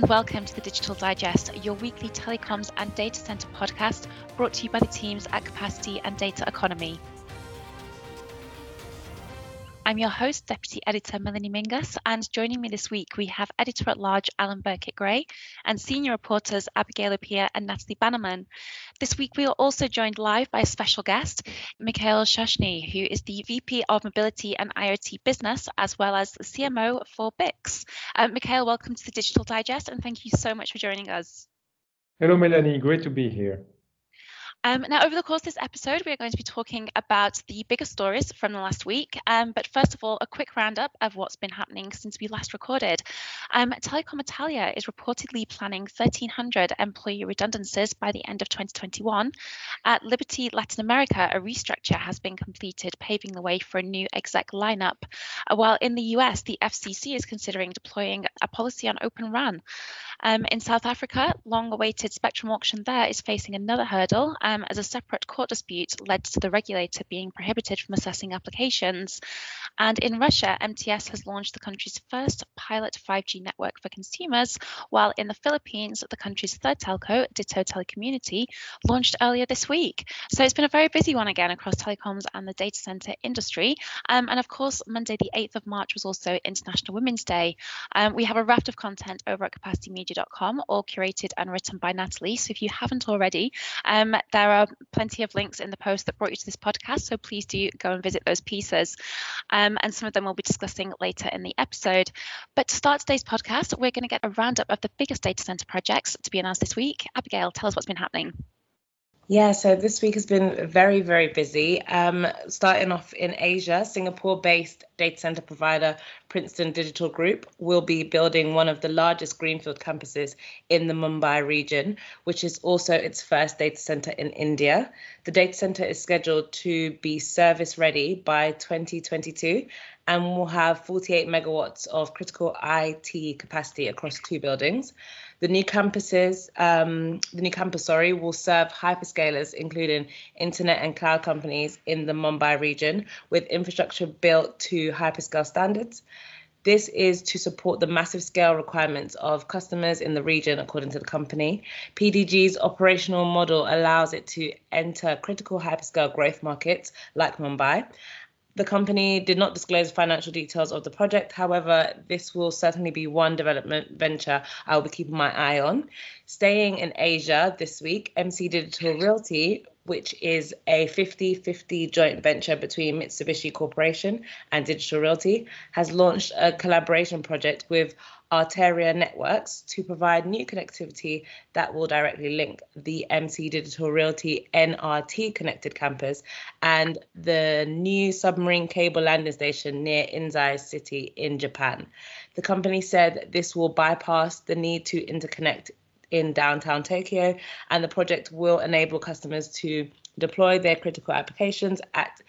and welcome to the Digital Digest, your weekly telecoms and data center podcast brought to you by the teams at Capacity and Data Economy. I'm your host, Deputy Editor Melanie Mingas, and joining me this week we have Editor at Large Alan Burkitt-Gray and Senior Reporters Abigail Opiah and Natalie Bannerman. This week we are also joined live by a special guest, Mikael Schachne, who is the VP of Mobility and IoT Business, as well as the CMO for BICS. Um, Mikael, welcome to the Digital Digest, and thank you so much for joining us. Hello, Melanie. Great to be here. Um, now, over the course of this episode, we are going to be talking about the biggest stories from the last week. Um, but first of all, a quick roundup of what's been happening since we last recorded. Um, Telecom Italia is reportedly planning 1,300 employee redundancies by the end of 2021. At Liberty Latin America, a restructure has been completed, paving the way for a new exec lineup. Uh, while in the US, the FCC is considering deploying a policy on Open RAN. Um, in South Africa, long awaited spectrum auction there is facing another hurdle um, as a separate court dispute led to the regulator being prohibited from assessing applications. And in Russia, MTS has launched the country's first pilot 5G network for consumers, while in the Philippines, the country's third telco, DITO Telecommunity, launched earlier this week. So it's been a very busy one again across telecoms and the data center industry. Um, and of course, Monday, the 8th of March, was also International Women's Day. Um, we have a raft of content over at Capacity Media all curated and written by Natalie. So if you haven't already, um, there are plenty of links in the post that brought you to this podcast. So please do go and visit those pieces. Um, and some of them we'll be discussing later in the episode. But to start today's podcast, we're going to get a roundup of the biggest data center projects to be announced this week. Abigail, tell us what's been happening. Yeah, so this week has been very, very busy. Um, starting off in Asia, Singapore based data center provider Princeton Digital Group will be building one of the largest greenfield campuses in the Mumbai region, which is also its first data center in India. The data center is scheduled to be service ready by 2022 and will have 48 megawatts of critical IT capacity across two buildings. The new campuses, um, the new campus, sorry, will serve hyperscalers, including internet and cloud companies in the Mumbai region, with infrastructure built to hyperscale standards. This is to support the massive scale requirements of customers in the region, according to the company. PDG's operational model allows it to enter critical hyperscale growth markets like Mumbai the company did not disclose financial details of the project. However, this will certainly be one development venture I will be keeping my eye on. Staying in Asia this week, MC Digital Realty, which is a 50 50 joint venture between Mitsubishi Corporation and Digital Realty, has launched a collaboration project with Arteria Networks to provide new connectivity that will directly link the MC Digital Realty NRT connected campus and the new submarine cable landing station near Inzai City in Japan. The company said this will bypass the need to interconnect in downtown Tokyo, and the project will enable customers to deploy their critical applications at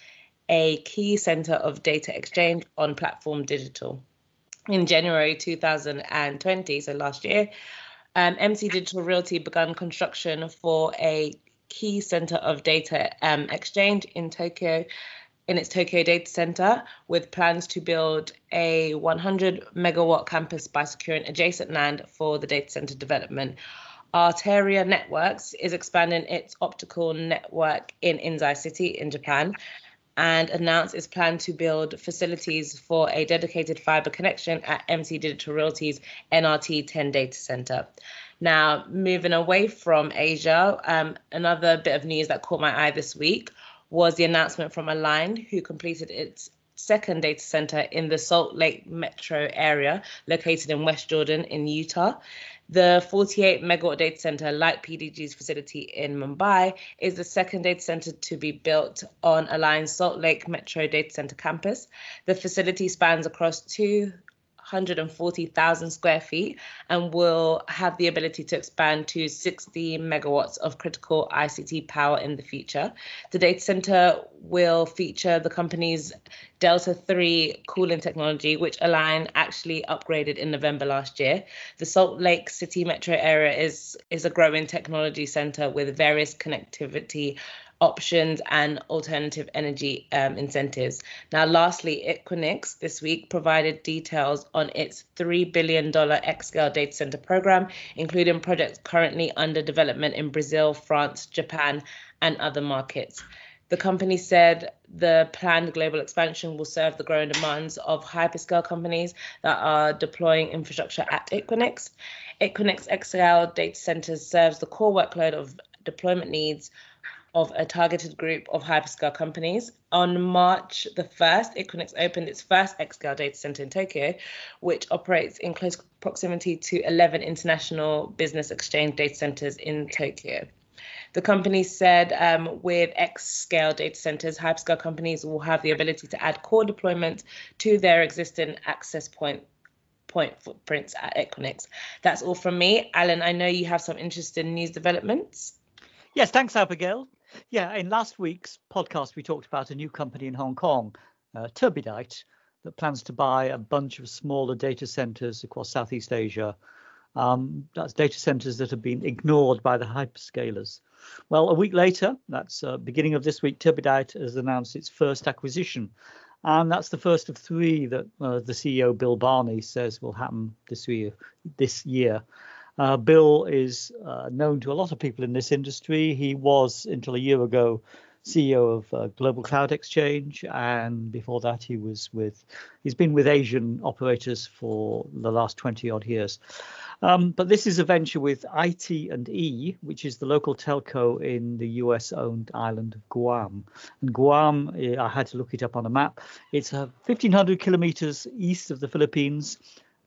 a key center of data exchange on Platform Digital. In January 2020, so last year, um, MC Digital Realty began construction for a key center of data um, exchange in Tokyo in its Tokyo data center with plans to build a 100 megawatt campus by securing adjacent land for the data center development. Arteria Networks is expanding its optical network in Inzai City in Japan and announced its plan to build facilities for a dedicated fiber connection at MC Digital Realty's NRT 10 data center. Now, moving away from Asia, um, another bit of news that caught my eye this week was the announcement from Aligned, who completed its second data center in the Salt Lake metro area located in West Jordan in Utah. The 48 megawatt data center, like PDG's facility in Mumbai, is the second data center to be built on Aligned's Salt Lake Metro Data Center campus. The facility spans across two 140,000 square feet and will have the ability to expand to 60 megawatts of critical ICT power in the future. The data center will feature the company's Delta 3 cooling technology, which Aligned actually upgraded in November last year. The Salt Lake City metro area is, is a growing technology center with various connectivity options, and alternative energy um, incentives. Now, lastly, Equinix this week provided details on its $3 billion xScale data center program, including projects currently under development in Brazil, France, Japan, and other markets. The company said the planned global expansion will serve the growing demands of hyperscale companies that are deploying infrastructure at Equinix. Equinix xScale data centers serves the core workload of deployment needs of a targeted group of hyperscale companies. On March the 1st, Equinix opened its first xScale data center in Tokyo, which operates in close proximity to 11 international business exchange data centers in Tokyo. The company said um, with xScale data centers, hyperscale companies will have the ability to add core deployment to their existing access point point footprints at Equinix. That's all from me. Alan, I know you have some interesting news developments. Yes, thanks, Abigail. Yeah, in last week's podcast, we talked about a new company in Hong Kong, uh, Turbidite, that plans to buy a bunch of smaller data centers across Southeast Asia. Um, that's data centers that have been ignored by the hyperscalers. Well, a week later, that's uh, beginning of this week, Turbidite has announced its first acquisition. And that's the first of three that uh, the CEO Bill Barney says will happen this year. This year, uh, Bill is uh, known to a lot of people in this industry. He was until a year ago CEO of uh, Global Cloud Exchange, and before that he was with. He's been with Asian operators for the last 20 odd years. Um, but this is a venture with IT and E, which is the local telco in the US-owned island of Guam. And Guam, eh, I had to look it up on a map. It's uh, 1,500 kilometers east of the Philippines,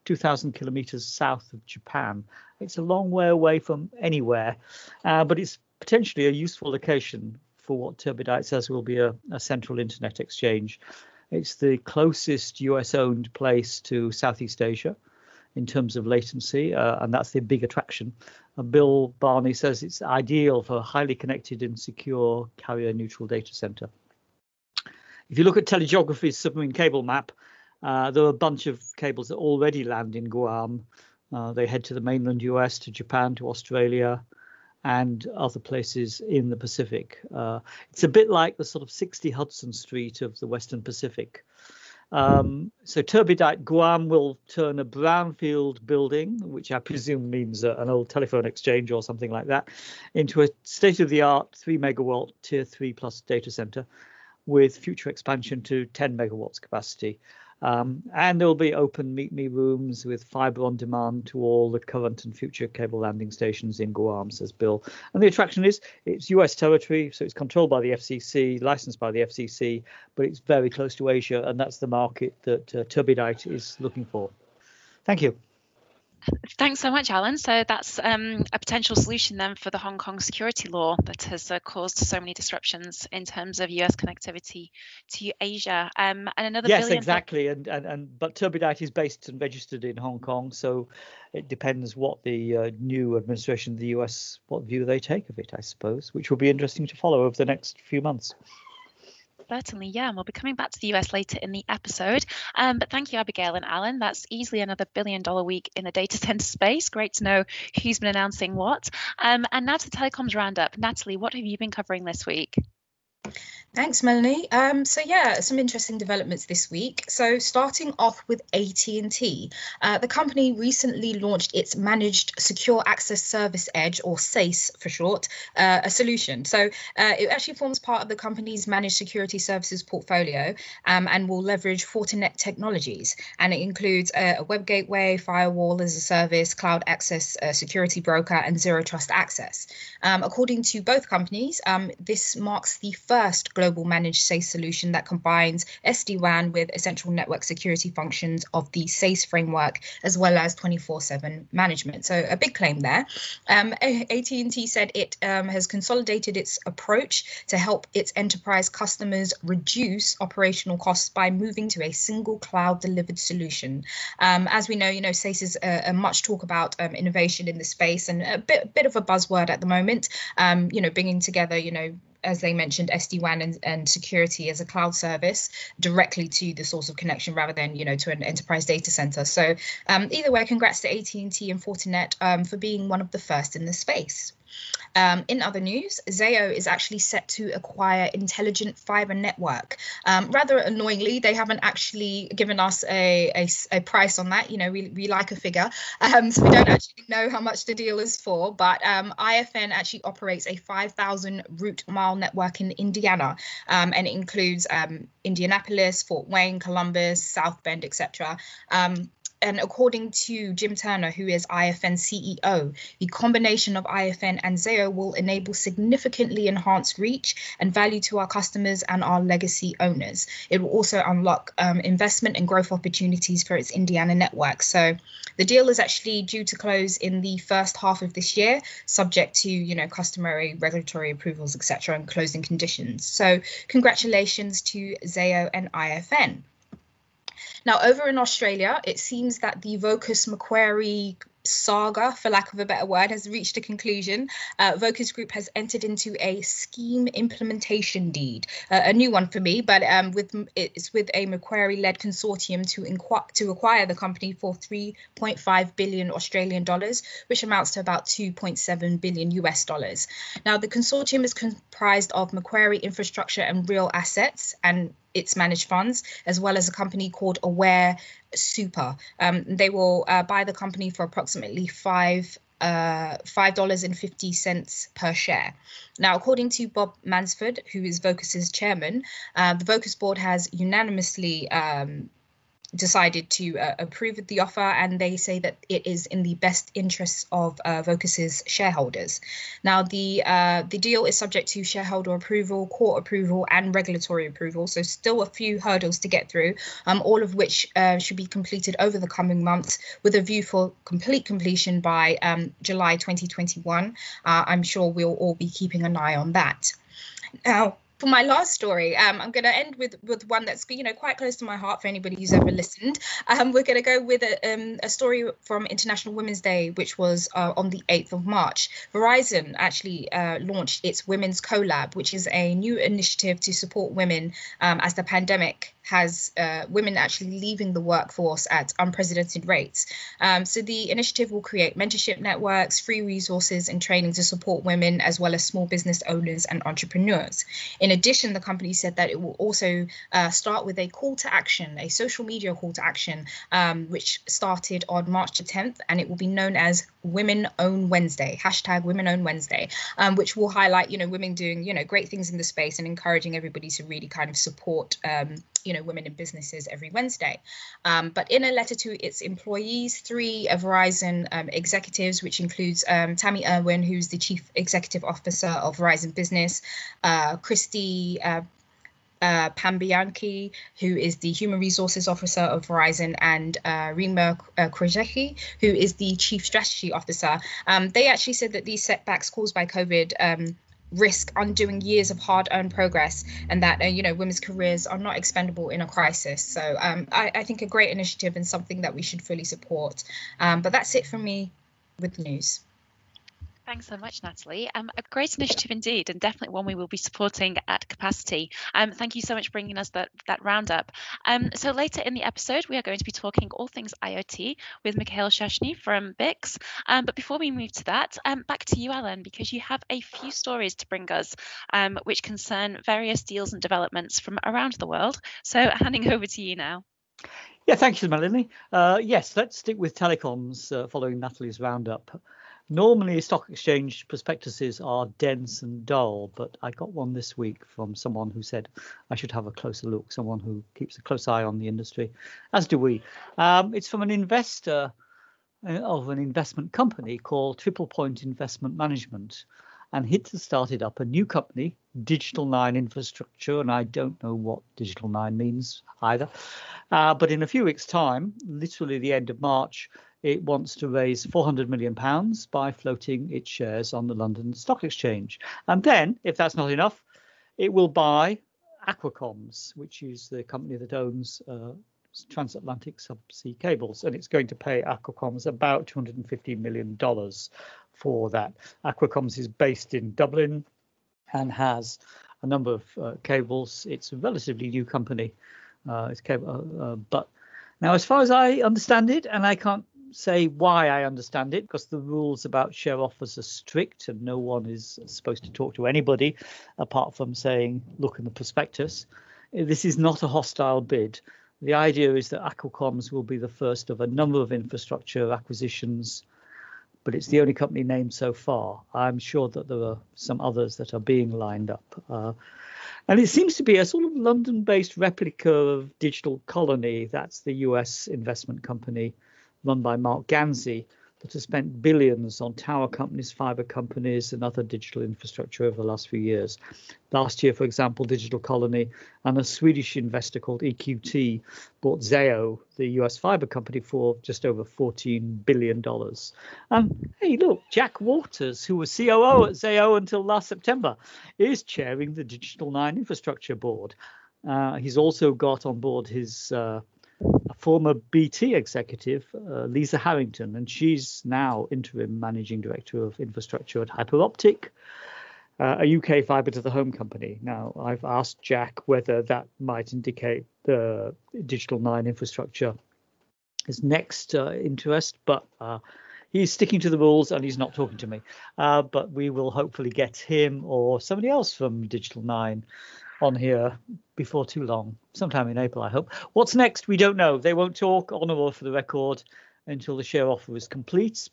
2,000 kilometers south of Japan. It's a long way away from anywhere, uh, but it's potentially a useful location for what Turbidite says will be a, a central internet exchange. It's the closest US-owned place to Southeast Asia in terms of latency, uh, and that's the big attraction. Uh, Bill Barney says it's ideal for a highly connected and secure carrier neutral data center. If you look at TeleGeography's submarine cable map, uh, there are a bunch of cables that already land in Guam. Uh, they head to the mainland US, to Japan, to Australia, and other places in the Pacific. Uh, it's a bit like the sort of 60 Hudson Street of the Western Pacific. Um, so Turbidite Guam will turn a brownfield building, which I presume means uh, an old telephone exchange or something like that, into a state-of-the-art three megawatt tier three plus data center with future expansion to 10 megawatts capacity. Um, and there will be open meet me rooms with fiber on demand to all the current and future cable landing stations in Guam, says Bill. And the attraction is it's US territory, so it's controlled by the FCC, licensed by the FCC, but it's very close to Asia, and that's the market that uh, Turbidite is looking for. Thank you. Thanks so much, Alan. So that's um, a potential solution then for the Hong Kong security law that has uh, caused so many disruptions in terms of US connectivity to Asia. Um, and another yes, exactly. And, and and but Turbidite is based and registered in Hong Kong, so it depends what the uh, new administration of the US what view they take of it, I suppose, which will be interesting to follow over the next few months. Certainly, yeah. And we'll be coming back to the US later in the episode. Um, but thank you, Abigail and Alan. That's easily another billion dollar week in the data center space. Great to know who's been announcing what. Um, and now to the telecoms roundup. Natalie, what have you been covering this week? Thanks, Melanie. Um, so yeah, some interesting developments this week. So starting off with AT&T, uh, the company recently launched its Managed Secure Access Service Edge, or SASE for short, uh, a solution. So uh, it actually forms part of the company's managed security services portfolio um, and will leverage Fortinet technologies. And it includes a, a web gateway, firewall as a service, cloud access uh, security broker, and zero trust access. Um, according to both companies, um, this marks the first global managed SASE solution that combines SD-WAN with essential network security functions of the SASE framework, as well as 24/7 management. So a big claim there. Um, AT&T said it um, has consolidated its approach to help its enterprise customers reduce operational costs by moving to a single cloud delivered solution. Um, as we know, you know, SASE is a, a much talk about um, innovation in the space and a bit, bit of a buzzword at the moment. Um, you know, bringing together, you know, as they mentioned, SD-WAN and, and, security as a cloud service directly to the source of connection rather than, you know, to an enterprise data center. So um, either way, congrats to AT&T and Fortinet um, for being one of the first in the space. Um, in other news, Zayo is actually set to acquire Intelligent Fiber Network. Um, rather annoyingly, they haven't actually given us a, a, a, price on that. You know, we, we like a figure. Um, so we don't actually know how much the deal is for. But um, IFN actually operates a 5,000 route mile network in Indiana, um, and it includes um, Indianapolis, Fort Wayne, Columbus, South Bend, etc. And according to Jim Turner, who is IFN CEO, the combination of IFN and Zayo will enable significantly enhanced reach and value to our customers and our legacy owners. It will also unlock um, investment and growth opportunities for its Indiana network. So the deal is actually due to close in the first half of this year, subject to you know customary regulatory approvals, etc., and closing conditions. So congratulations to Zayo and IFN. Now, over in Australia, it seems that the Vocus Macquarie saga, for lack of a better word, has reached a conclusion. Uh, Vocus Group has entered into a scheme implementation deed, uh, a new one for me, but um, with it's with a Macquarie-led consortium to inqu- to acquire the company for 3.5 billion Australian dollars, which amounts to about 2.7 billion US dollars. Now, the consortium is comprised of Macquarie Infrastructure and Real Assets and its managed funds, as well as a company called Aware Super. Um, they will uh, buy the company for approximately five uh, $5.50 per share. Now, according to Bob Mansfield, who is Vocus's chairman, uh, the Vocus board has unanimously um, decided to uh, approve the offer, and they say that it is in the best interests of uh, Vocus's shareholders. Now, the uh, the deal is subject to shareholder approval, court approval, and regulatory approval. So, still a few hurdles to get through, um, all of which uh, should be completed over the coming months, with a view for complete completion by um, July 2021. Uh, I'm sure we'll all be keeping an eye on that. Now, for my last story, um, I'm going to end with with one that's you know quite close to my heart for anybody who's ever listened. Um, we're going to go with a, um, a story from International Women's Day, which was uh, on the 8th of March. Verizon actually uh, launched its Women's CoLab, which is a new initiative to support women um, as the pandemic has uh, women actually leaving the workforce at unprecedented rates. Um, so the initiative will create mentorship networks, free resources, and training to support women as well as small business owners and entrepreneurs. In addition, the company said that it will also uh, start with a call to action, a social media call to action, um, which started on March the 10th, and it will be known as Women Own Wednesday, hashtag Women Own Wednesday, um, which will highlight, you know, women doing, you know, great things in the space and encouraging everybody to really kind of support, um, you know, women in businesses every Wednesday. Um, but in a letter to its employees, three Verizon um, executives, which includes um, Tami Erwin, who's the chief executive officer of Verizon Business, uh, Christy uh, uh, who is the Human Resources Officer of Verizon, and uh, Rima uh, who is the Chief Strategy Officer. Um, they actually said that these setbacks caused by COVID um, risk undoing years of hard-earned progress and that uh, you know women's careers are not expendable in a crisis. So um, I, I, think a great initiative and something that we should fully support. Um, but that's it from me with the news Thanks so much, Natalie. Um, a great initiative indeed, and definitely one we will be supporting at capacity. Um, thank you so much for bringing us that, that roundup. Um, so later in the episode, we are going to be talking all things IoT with Mikael Schachne from BICS. Um, but before we move to that, um, back to you, Alan, because you have a few stories to bring us um, which concern various deals and developments from around the world. So handing over to you now. Yeah, thank you, Melanie. Uh, yes, let's stick with telecoms uh, following Natalie's roundup. Normally, stock exchange prospectuses are dense and dull, but I got one this week from someone who said I should have a closer look, someone who keeps a close eye on the industry, as do we. Um, it's from an investor uh, of an investment company called Triple Point Investment Management. And HIT has started up a new company, Digital Nine Infrastructure, and I don't know what Digital Nine means either. Uh, but in a few weeks' time, literally the end of March, it wants to raise 400 million pounds by floating its shares on the London Stock Exchange. And then, if that's not enough, it will buy Aqua Comms, which is the company that owns uh, transatlantic subsea cables, and it's going to pay Aqua Comms about 250 million dollars for that. Aqua Comms is based in Dublin and has a number of uh, cables. It's a relatively new company. Uh, it's cable, uh, uh, but now, as far as I understand it, and I can't say why I understand it, because the rules about share offers are strict and no one is supposed to talk to anybody apart from saying, look in the prospectus. This is not a hostile bid. The idea is that Aqua Comms will be the first of a number of infrastructure acquisitions, but it's the only company named so far. I'm sure that there are some others that are being lined up. Uh, and it seems to be a sort of London based replica of Digital Colony. That's the US investment company run by Marc Ganzi that has spent billions on tower companies, fiber companies, and other digital infrastructure over the last few years. Last year, for example, Digital Colony and a Swedish investor called EQT bought Zayo, the US fiber company, for just over $14 billion. And hey, look, Jack Waters, who was COO at Zayo until last September, is chairing the Digital Nine Infrastructure Board. Uh, he's also got on board his uh, a former BT executive, uh, Lisa Harrington, and she's now interim managing director of infrastructure at Hyperoptic, uh, a UK fibre to the home company. Now, I've asked Jack whether that might indicate the Digital Nine infrastructure is next uh, interest, but uh, he's sticking to the rules and he's not talking to me. Uh, but we will hopefully get him or somebody else from Digital Nine on here before too long, sometime in April, I hope. What's next? We don't know. They won't talk on or for the record until the share offer is complete,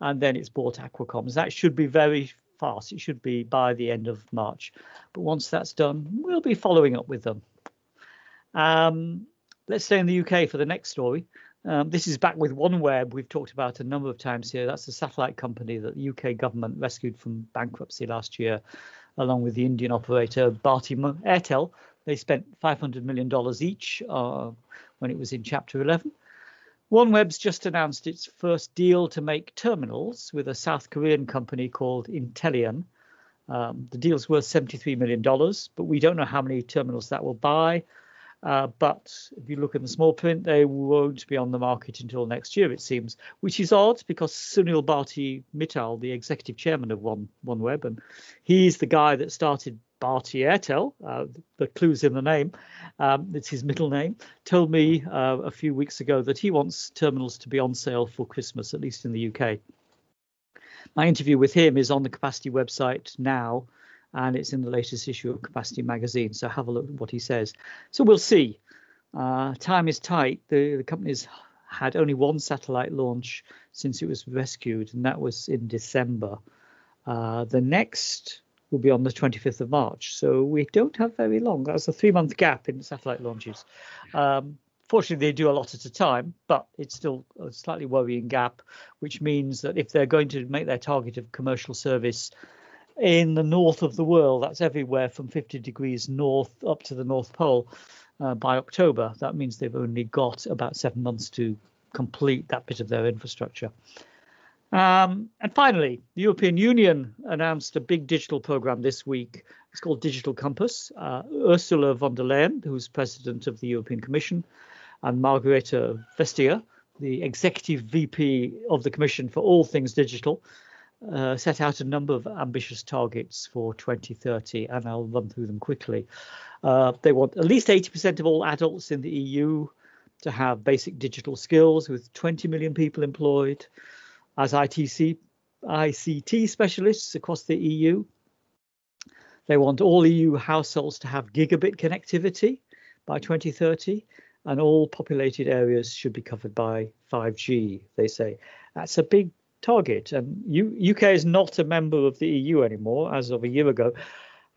and then it's bought Aqua Comms. That should be very fast. It should be by the end of March. But once that's done, we'll be following up with them. Um, let's stay in the UK for the next story. Um, this is back with OneWeb. We've talked about a number of times here. That's the satellite company that the UK government rescued from bankruptcy last year along with the Indian operator Bharti Airtel. They spent $500 million each uh, when it was in Chapter 11. OneWeb's just announced its first deal to make terminals with a South Korean company called Intellian. Um, the deal's worth $73 million, but we don't know how many terminals that will buy. Uh, but if you look in the small print, they won't be on the market until next year, it seems, which is odd because Sunil Bharti Mittal, the executive chairman of One OneWeb, and he's the guy that started Bharti Airtel, uh, the clue's in the name, um, it's his middle name, told me uh, a few weeks ago that he wants terminals to be on sale for Christmas, at least in the UK. My interview with him is on the capacity website now and it's in the latest issue of Capacity magazine. So have a look at what he says. So we'll see. Uh, time is tight. The, the company's had only one satellite launch since it was rescued, and that was in December. Uh, the next will be on the 25th of March. So we don't have very long. That's a three month gap in satellite launches. Um, fortunately, they do a lot at a time, but it's still a slightly worrying gap, which means that if they're going to make their target of commercial service in the north of the world. That's everywhere from 50 degrees north up to the North Pole uh, by October. That means they've only got about seven months to complete that bit of their infrastructure. Um, and finally, the European Union announced a big digital program this week. It's called Digital Compass. Uh, Ursula von der Leyen, who's president of the European Commission, and Margrethe Vestager, the executive VP of the Commission for all things digital, uh, set out a number of ambitious targets for 2030, and I'll run through them quickly. Uh, they want at least 80% of all adults in the EU to have basic digital skills, with 20 million people employed as ITC, ICT specialists across the EU. They want all EU households to have gigabit connectivity by 2030, and all populated areas should be covered by 5G, they say. That's a big target. And U- UK is not a member of the EU anymore as of a year ago.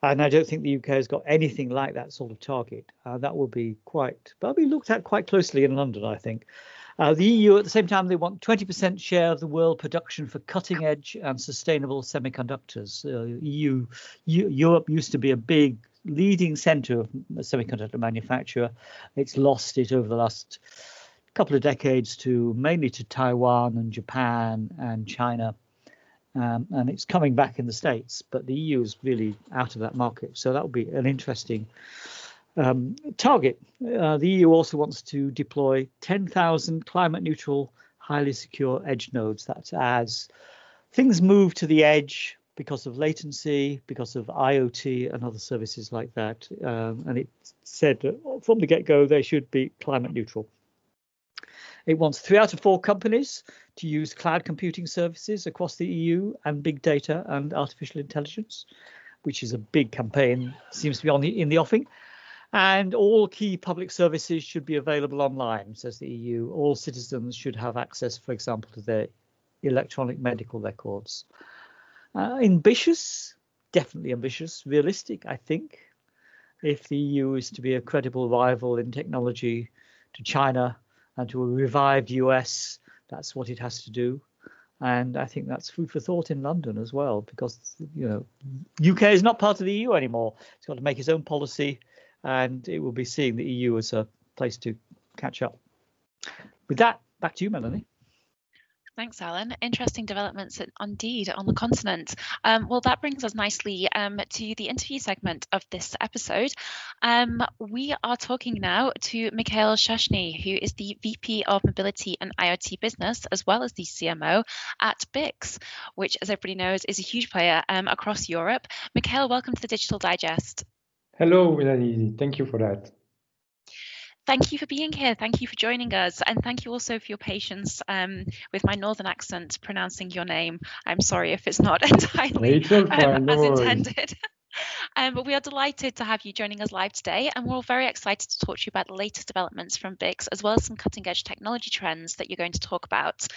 And I don't think the UK has got anything like that sort of target. Uh, that will be quite, that'll be looked at quite closely in London, I think. Uh, the EU, at the same time, they want 20% share of the world production for cutting edge and sustainable semiconductors. Uh, EU, U, Europe used to be a big leading center of semiconductor manufacture. It's lost it over the last couple of decades to mainly to Taiwan and Japan and China. Um, and it's coming back in the States, but the EU is really out of that market. So that will be an interesting um, target. Uh, the EU also wants to deploy 10,000 climate neutral, highly secure edge nodes. That's as things move to the edge because of latency, because of IoT and other services like that. Um, and it said that from the get go they should be climate neutral. It wants three out of four companies to use cloud computing services across the EU and big data and artificial intelligence, which is a big campaign, seems to be on the, in the offing. And all key public services should be available online, says the EU. All citizens should have access, for example, to their electronic medical records. Uh, ambitious, definitely ambitious, realistic, I think. If the EU is to be a credible rival in technology to China and to a revived US, that's what it has to do. And I think that's food for thought in London as well, because you know UK is not part of the EU anymore. It's got to make its own policy, and it will be seeing the EU as a place to catch up. With that, back to you, Melanie. Thanks, Alan. Interesting developments indeed on the continent. Um, well, that brings us nicely um, to the interview segment of this episode. Um, we are talking now to Mikael Schachne, who is the VP of Mobility and IoT Business, as well as the CMO at BICS, which, as everybody knows, is a huge player um, across Europe. Mikael, welcome to the Digital Digest. Hello, Melanie. Thank you for that thank you for being here. Thank you for joining us. And thank you also for your patience um, with my northern accent pronouncing your name. I'm sorry if it's not entirely um, as intended. Um, but we are delighted to have you joining us live today, and we're all very excited to talk to you about the latest developments from BICS, as well as some cutting edge technology trends that you're going to talk about.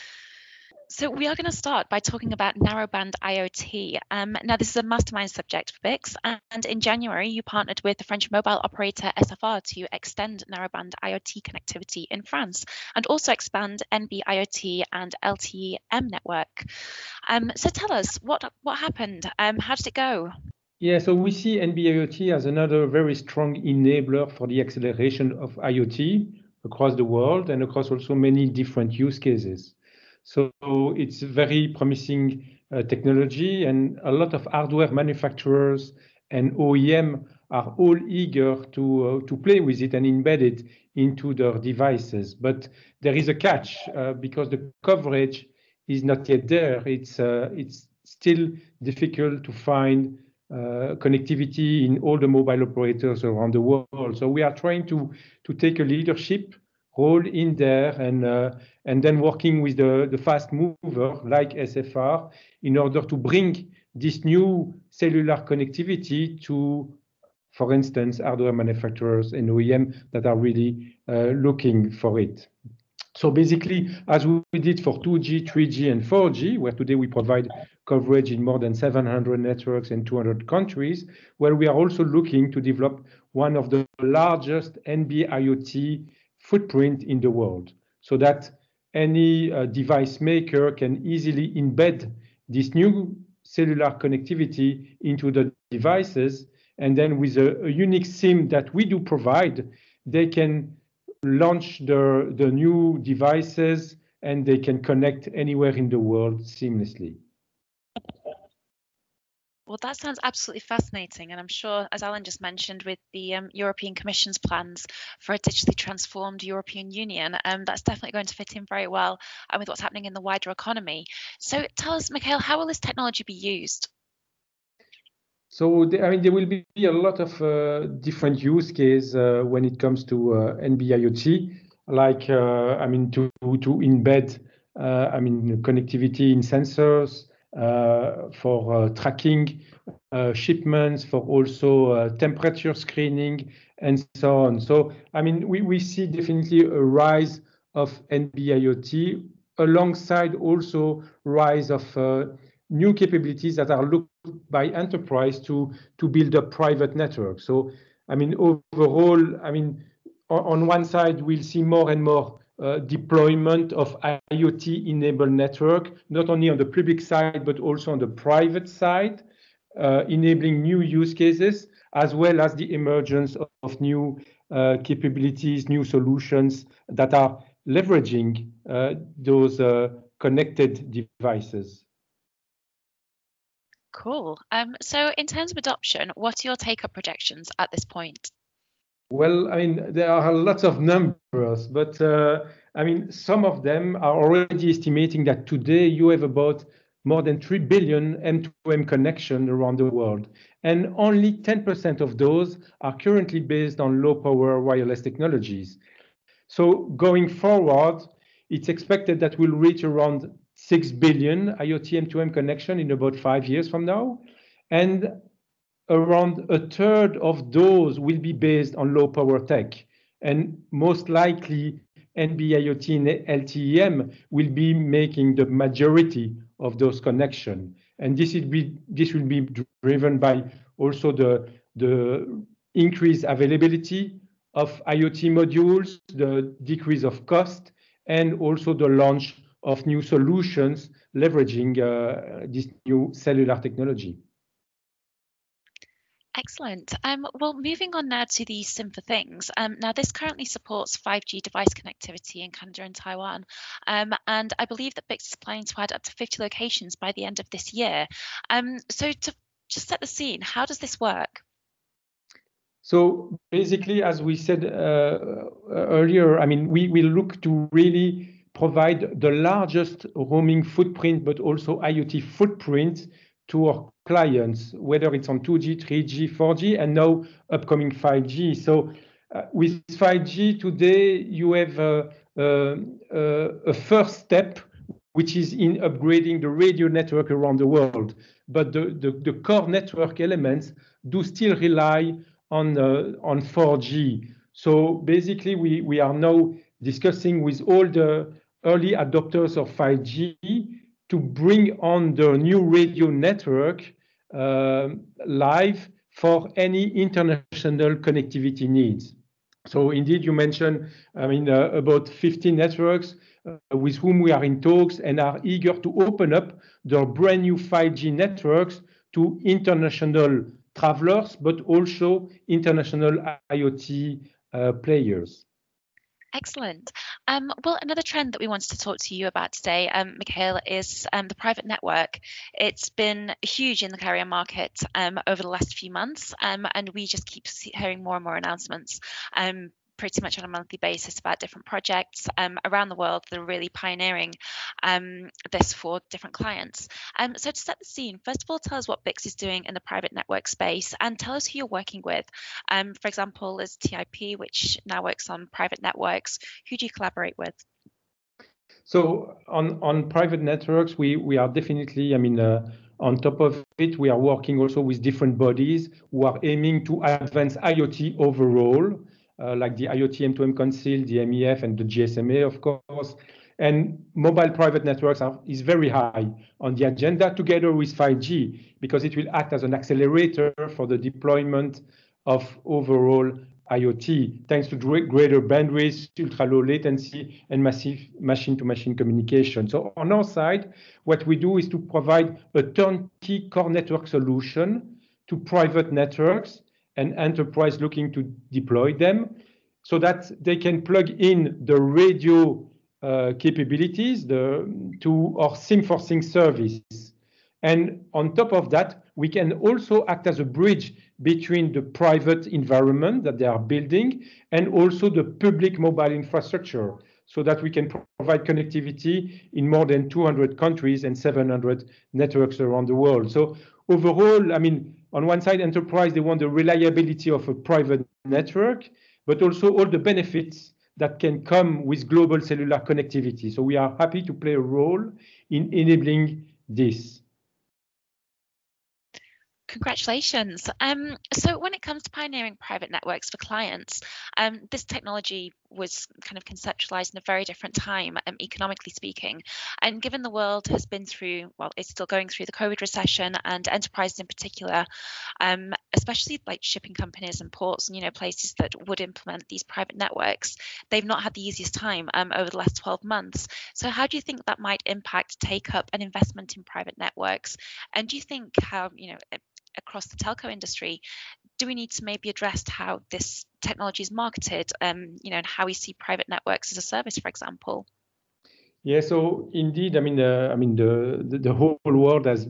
So we are going to start by talking about narrowband IoT. Um, now, this is a mastermind subject for BICS, and in January, you partnered with the French mobile operator SFR to extend narrowband IoT connectivity in France and also expand NB-IoT and LTE-M network. Um, so tell us, what, what happened? Um, how did it go? Yeah, so we see NB-IoT as another very strong enabler for the acceleration of IoT across the world and across also many different use cases. So it's very promising uh, technology, and a lot of hardware manufacturers and OEM are all eager to uh, to play with it and embed it into their devices. But there is a catch uh, because the coverage is not yet there. It's uh, it's still difficult to find uh, connectivity in all the mobile operators around the world. So we are trying to to take a leadership role in there and uh, and then working with the, fast mover like SFR in order to bring this new cellular connectivity to, for instance, hardware manufacturers and OEM that are really uh, looking for it. So basically, as we did for 2G, 3G, and 4G, where today we provide coverage in more than 700 networks in 200 countries, where we are also looking to develop one of the largest NB IoT footprint in the world so that any uh, device maker can easily embed this new cellular connectivity into the devices. And then with a, a unique SIM that we do provide, they can launch the, the new devices and they can connect anywhere in the world seamlessly. Well, that sounds absolutely fascinating. And I'm sure, as Alan just mentioned, with the um, European Commission's plans for a digitally transformed European Union, um, that's definitely going to fit in very well uh, with what's happening in the wider economy. So tell us, Mikael, how will this technology be used? So, I mean, there will be a lot of uh, different use cases uh, when it comes to uh, NB-IoT, like, uh, I mean, to, to embed, uh, I mean, connectivity in sensors, for uh, tracking uh, shipments, for also temperature screening, and so on. So, I mean, we, we see definitely a rise of NB-IoT alongside also rise of new capabilities that are looked by enterprise to to build a private network. So, I mean, overall, I mean, on one side, we'll see more and more uh, deployment of IoT-enabled network, not only on the public side, but also on the private side, uh, enabling new use cases, as well as the emergence of, of new uh, capabilities, new solutions that are leveraging uh, those uh, connected devices. Cool. Um, so in terms of adoption, what are your take-up projections at this point? Well, I mean, there are lots of numbers, but uh, I mean, some of them are already estimating that today you have about more than 3 billion M2M connections around the world. And only 10% of those are currently based on low power wireless technologies. So going forward, it's expected that we'll reach around 6 billion IoT M2M connection in about five years from now. And around a third of those will be based on low power tech. And most likely, NB-IoT and LTE-M will be making the majority of those connections. And this will be, this will be driven by also the, the increased availability of IoT modules, the decrease of cost, and also the launch of new solutions leveraging uh, this new cellular technology. Excellent. Um, well, moving on now to the SIM4Things. Um, now, this currently supports 5G device connectivity in Canada and Taiwan. Um, and I believe that BICS is planning to add up to 50 locations by the end of this year. Um, so, to just set the scene, how does this work? So, basically, as we said uh, earlier, I mean, we will look to really provide the largest roaming footprint, but also IoT footprint to our clients, whether it's on 2G, 3G, 4G, and now upcoming 5G. So uh, with 5G today, you have uh, uh, a first step, which is in upgrading the radio network around the world. But the, the, the core network elements do still rely on, uh, on 4G. So basically, we, we are now discussing with all the early adopters of 5G to bring on the new radio network live for any international connectivity needs. So indeed, you mentioned, I mean, uh, about 15 networks uh, with whom we are in talks and are eager to open up their brand new 5G networks to international travelers, but also international IoT uh, players. Excellent. Um, well, another trend that we wanted to talk to you about today, um, Mikael, is um, the private network. It's been huge in the carrier market um, over the last few months, um, and we just keep hearing more and more announcements um, pretty much on a monthly basis about different projects um, around the world that are really pioneering um, this for different clients. Um, so to set the scene, first of all, tell us what BICS is doing in the private network space and tell us who you're working with. Um, for example, there's TIP, which now works on private networks. Who do you collaborate with? So on, on private networks, we, we are definitely, I mean, uh, on top of it, we are working also with different bodies who are aiming to advance IoT overall Uh, like the IoT M2M Council, the MEF, and the GSMA, of course. And mobile private networks are, is very high on the agenda together with 5G because it will act as an accelerator for the deployment of overall IoT, thanks to greater bandwidth, ultra-low latency, and massive machine-to-machine communication. So on our side, what we do is to provide a turnkey core network solution to private networks and enterprise looking to deploy them so that they can plug in the radio uh, capabilities the, to our SIM4Things service. And on top of that, we can also act as a bridge between the private environment that they are building and also the public mobile infrastructure so that we can provide connectivity in more than 200 countries and 700 networks around the world. So overall, I mean, on one side, enterprise, they want the reliability of a private network, but also all the benefits that can come with global cellular connectivity. So we are happy to play a role in enabling this. Congratulations. Um, so when it comes to pioneering private networks for clients, um, this technology was kind of conceptualized in a very different time, um, economically speaking. And given the world has been through, well, it's still going through the COVID recession, and enterprises in particular, um, especially like shipping companies and ports and you know places that would implement these private networks, they've not had the easiest time um, over the last 12 months. So how do you think that might impact take up and investment in private networks? And do you think how you know across the telco industry, do we need to maybe address how this technology is marketed, um, you know, and how we see private networks as a service, for example? Yeah, so indeed, I mean, uh, I mean, the, the, the whole world has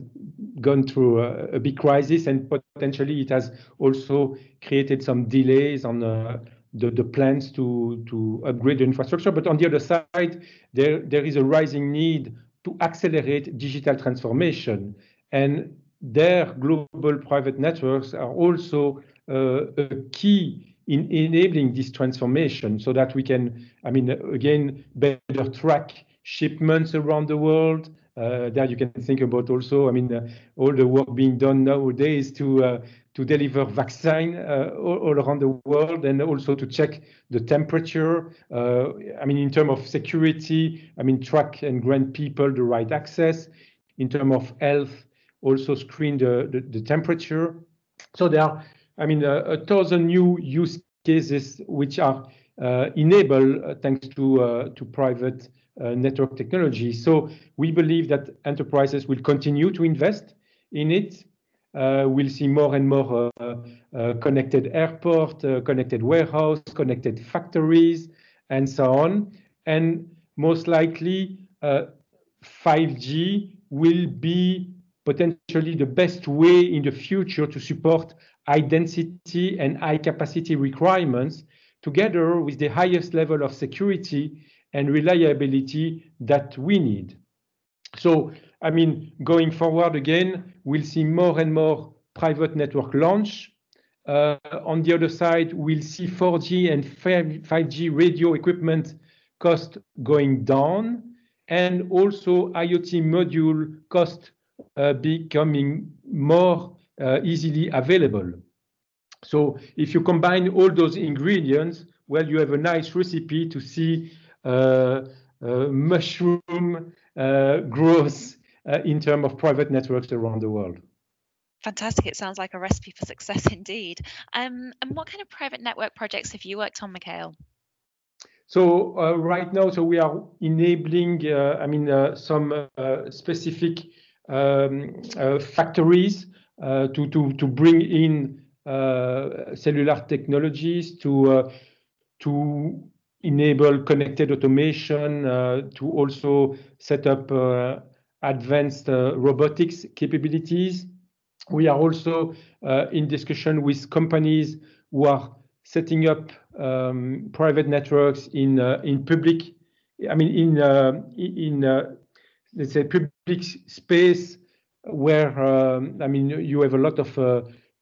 gone through a, a, big crisis, and potentially it has also created some delays on uh, the the plans to to upgrade the infrastructure. But on the other side, there there is a rising need to accelerate digital transformation, and their global private networks are also uh, a key in enabling this transformation so that we can, I mean, again, better track shipments around the world. Uh, there you can think about also, I mean, uh, all the work being done nowadays to uh, to deliver vaccine uh, all, all, around the world and also to check the temperature. Uh, I mean, in terms of security, I mean, track and grant people the right access. In terms of health, also screen the, the, the temperature. So there are, I mean, a, a thousand new use cases which are uh, enabled uh, thanks to uh, to private uh, network technology. So we believe that enterprises will continue to invest in it uh, we'll see more and more uh, connected airport, connected warehouse, connected factories, and so on. And most likely, 5G will be potentially the best way in the future to support high density and high capacity requirements together with the highest level of security and reliability that we need. So I mean, going forward again, we'll see more and more private network launch. Uh, on the other side, we'll see 4G and 5G radio equipment cost going down, and also IoT module cost becoming more uh, easily available. So if you combine all those ingredients, well, you have a nice recipe to see uh, uh, mushroom uh, growth uh, in terms of private networks around the world. Fantastic. It sounds like a recipe for success indeed. Um, and what kind of private network projects have you worked on, Mikael? So uh, right now, so we are enabling, uh, I mean, uh, some uh, specific um, uh, factories to, to, to bring in cellular technologies to, to enable connected automation, to also set up advanced uh, robotics capabilities. We are also uh, in discussion with companies who are setting up um, private networks in uh, in public, I mean in in let's say public space where um, I mean you have a lot of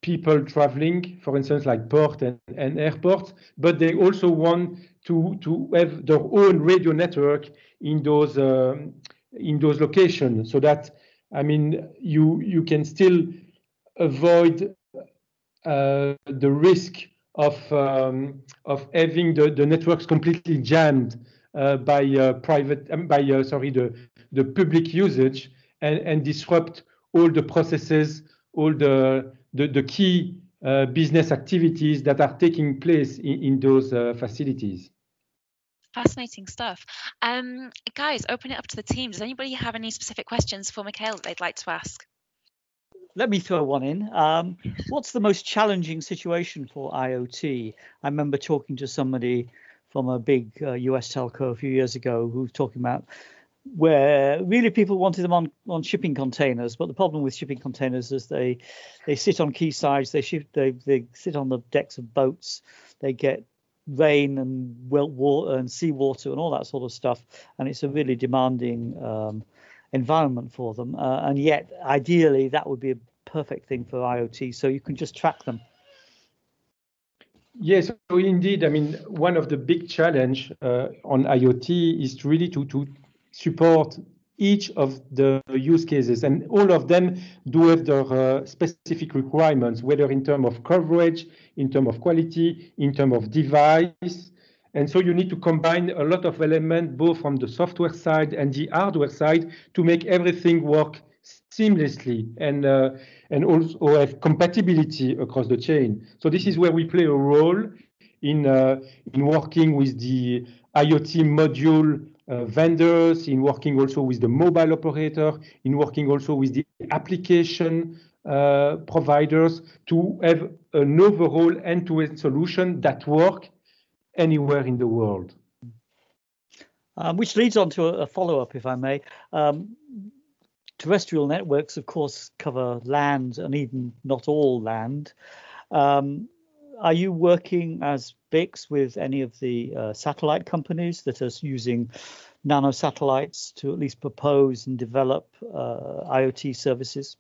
people traveling, for instance, like port and, and airports, but they also want to to have their own radio network in those um, in those locations. So that I mean you you can still avoid uh, the risk of um, of having the, the networks completely jammed uh, by uh, private um, by uh, sorry the the public usage and, and disrupt all the processes all the the, the key uh, business activities that are taking place in, in those uh, facilities. Fascinating stuff. Um, guys, open it up to the team. Does anybody have any specific questions for Mikael that they'd like to ask? Let me throw one in. Um, what's the most challenging situation for IoT? I remember talking to somebody from a big uh, US telco a few years ago who was talking about where really people wanted them on, on shipping containers, but the problem with shipping containers is they they sit on quaysides, they ship, they they sit on the decks of boats, they get rain and water and seawater and all that sort of stuff, and it's a really demanding um, environment for them. Uh, and yet, ideally, that would be a perfect thing for IoT, so you can just track them. Yes, indeed. I mean, one of the big challenge uh, on IoT is really to to support each of the use cases, and all of them do have their uh, specific requirements, whether in terms of coverage, in terms of quality, in terms of device. And so you need to combine a lot of elements, both from the software side and the hardware side, to make everything work seamlessly and uh, and also have compatibility across the chain. So this is where we play a role in uh, in working with the IoT module vendors, in working also with the mobile operator, in working also with the application uh, providers to have an overall end-to-end solution that work anywhere in the world. Um, which leads on to a, a follow-up, if I may. Um, terrestrial networks, of course, cover land and even not all land. Um, are you working as BICS with any of the uh, satellite companies that are using nano satellites to at least propose and develop uh, IoT services?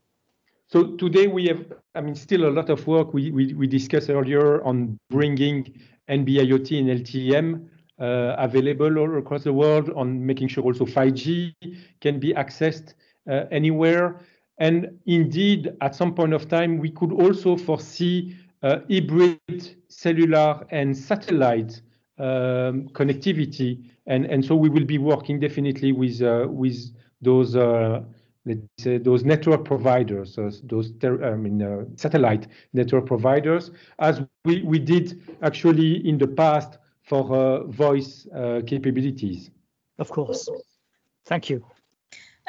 so today we have, I mean, still a lot of work we, we, we discussed earlier on bringing NB-IoT and LTE-M uh, available all across the world, on making sure also 5G can be accessed uh, anywhere. And indeed, at some point of time, we could also foresee hybrid cellular and satellite um, connectivity. And, and so we will be working definitely with, uh, with those uh, let's say those network providers, those I mean uh, satellite network providers, as we, we did actually in the past for uh, voice uh, capabilities. Of course. Thank you.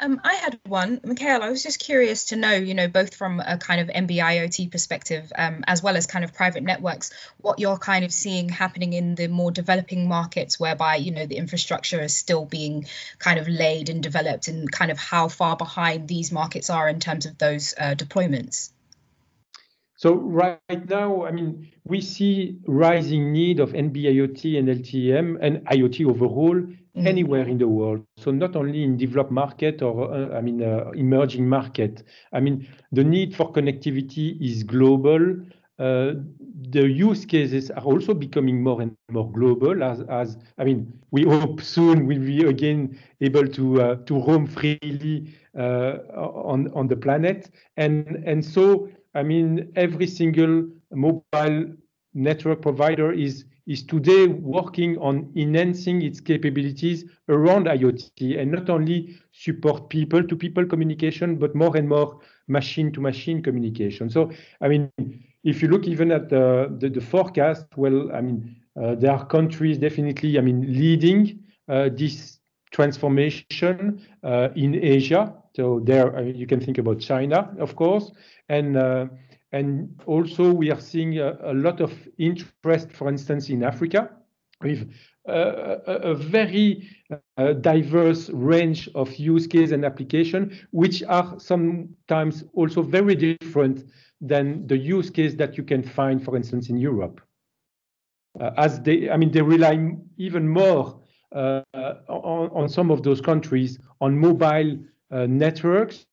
Um, I had one, Mikael. I was just curious to know, you know, both from a kind of NB-IoT perspective, um, as well as kind of private networks, what you're kind of seeing happening in the more developing markets, whereby you know the infrastructure is still being kind of laid and developed, and kind of how far behind these markets are in terms of those uh, deployments. So right now, I mean, we see rising need of NB-IoT and LTE-M and IoT overall. Anywhere in the world. So not only in developed market or uh, I mean uh, emerging market. I mean, the need for connectivity is global. Uh, the use cases are also becoming more and more global as, as I mean, we hope soon we'll be again able to uh, to roam freely uh, on on the planet. And and so I mean, every single mobile network provider is is today working on enhancing its capabilities around IoT and not only support people to people communication, but more and more machine to machine communication. So, I mean, if you look even at the, the, the forecast, well, I mean, uh, there are countries definitely, I mean, leading uh, this transformation uh, in Asia. So there, uh, you can think about China, of course, and uh, and also we are seeing a, a, lot of interest, for instance, in Africa, with a, a very uh, diverse range of use case and application, which are sometimes also very different than the use case that you can find, for instance, in Europe. Uh, as they, I mean, they rely even more uh, on, on, some of those countries on mobile uh, networks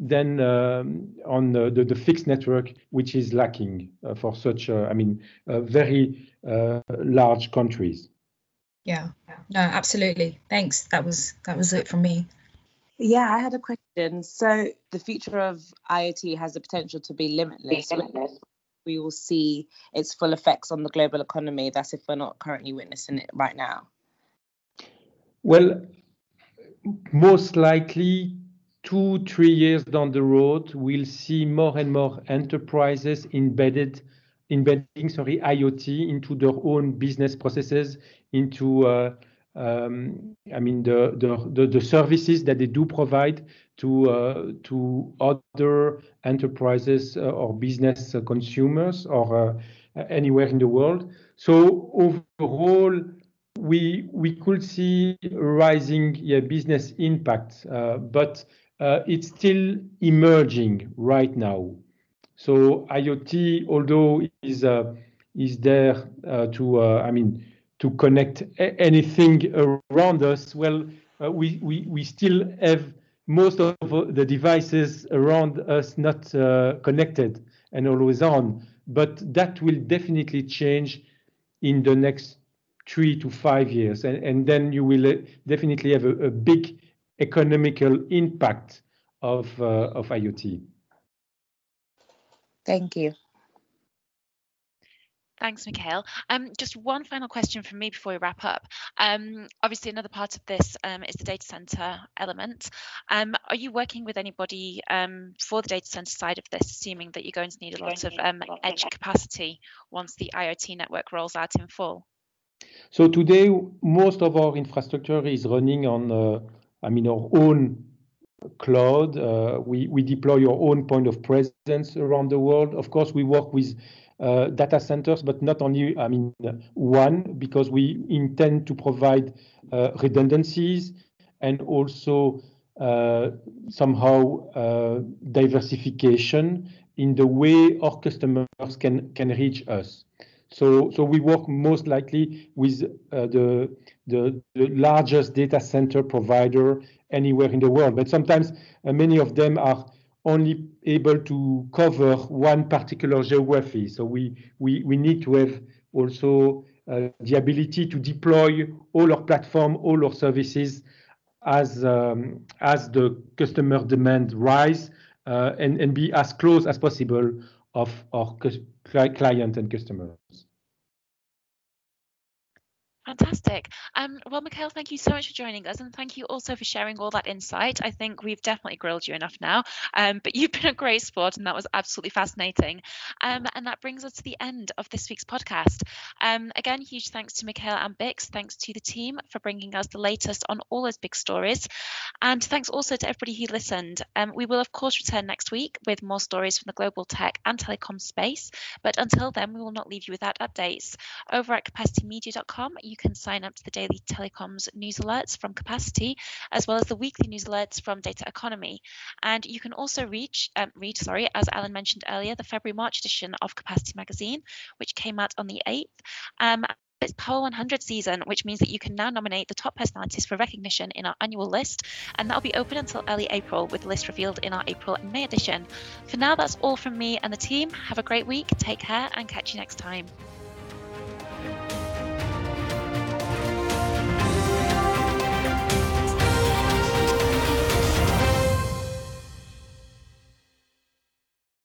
than um, on the, the, the, fixed network, which is lacking uh, for such, uh, I mean, uh, very uh, large countries. Yeah, no, absolutely. Thanks. That was that was it from me. Yeah, I had a question. So the future of IoT has the potential to be limitless. limitless. We will see its full effects on the global economy. That's if we're not currently witnessing it right now. Well, most likely two, three years down the road, we'll see more and more enterprises embedded, embedding, sorry, IoT into their own business processes, into, uh, um, I mean, the, the, the, services that they do provide to, uh, to other enterprises uh, or business consumers or uh, anywhere in the world. So overall, we we could see rising yeah, business impact, uh, but it's still emerging right now. So IoT, although is uh, is there uh, to, uh, I mean, to connect anything around us, well, uh, we, still have most of the devices around us not uh, connected and always on. But that will definitely change in the next three to five years. And, then you will definitely have a big economical impact of, uh, of IoT. Thank you. Thanks, Mikael. Um, just one final question from me before we wrap up. Um, obviously, another part of this um, is the data center element. Um, are you working with anybody um, for the data center side of this, assuming that you're going to need a lot of um, edge capacity once the IoT network rolls out in full? So today, most of our infrastructure is running on uh, I mean, our own cloud. Uh, we, we deploy our own point of presence around the world. Of course, we work with uh, data centers, but not only, I mean, one, because we intend to provide uh, redundancies and also uh, somehow uh, diversification in the way our customers can, can reach us. So, so we work most likely with uh, the, largest data center provider anywhere in the world. But sometimes uh, many of them are only able to cover one particular geography. So we, need to have also uh, the ability to deploy all our platform, all our services as, um, as the customer demand rise and be as close as possible of our client and customers. Fantastic. Um, well, Mikael, thank you so much for joining us, and thank you also for sharing all that insight. I think we've definitely grilled you enough now, um, but you've been a great sport, and that was absolutely fascinating. Um, and that brings us to the end of this week's podcast. Um, again, huge thanks to Mikael and BICS. Thanks to the team for bringing us the latest on all those big stories, and thanks also to everybody who listened. Um, we will, of course, return next week with more stories from the global tech and telecom space. But until then, we will not leave you without updates. Over at capacitymedia.com, you can sign up to the daily telecoms news alerts from Capacity, as well as the weekly news alerts from Data Economy. And you can also reach, um, read, sorry, as Alan mentioned earlier, the February March edition of Capacity Magazine, which came out on the 8th. Um, it's Power 100 season, which means that you can now nominate the top personalities for recognition in our annual list, and that'll be open until early April, with the list revealed in our April and May edition. For now, that's all from me and the team. Have a great week, take care, and catch you next time.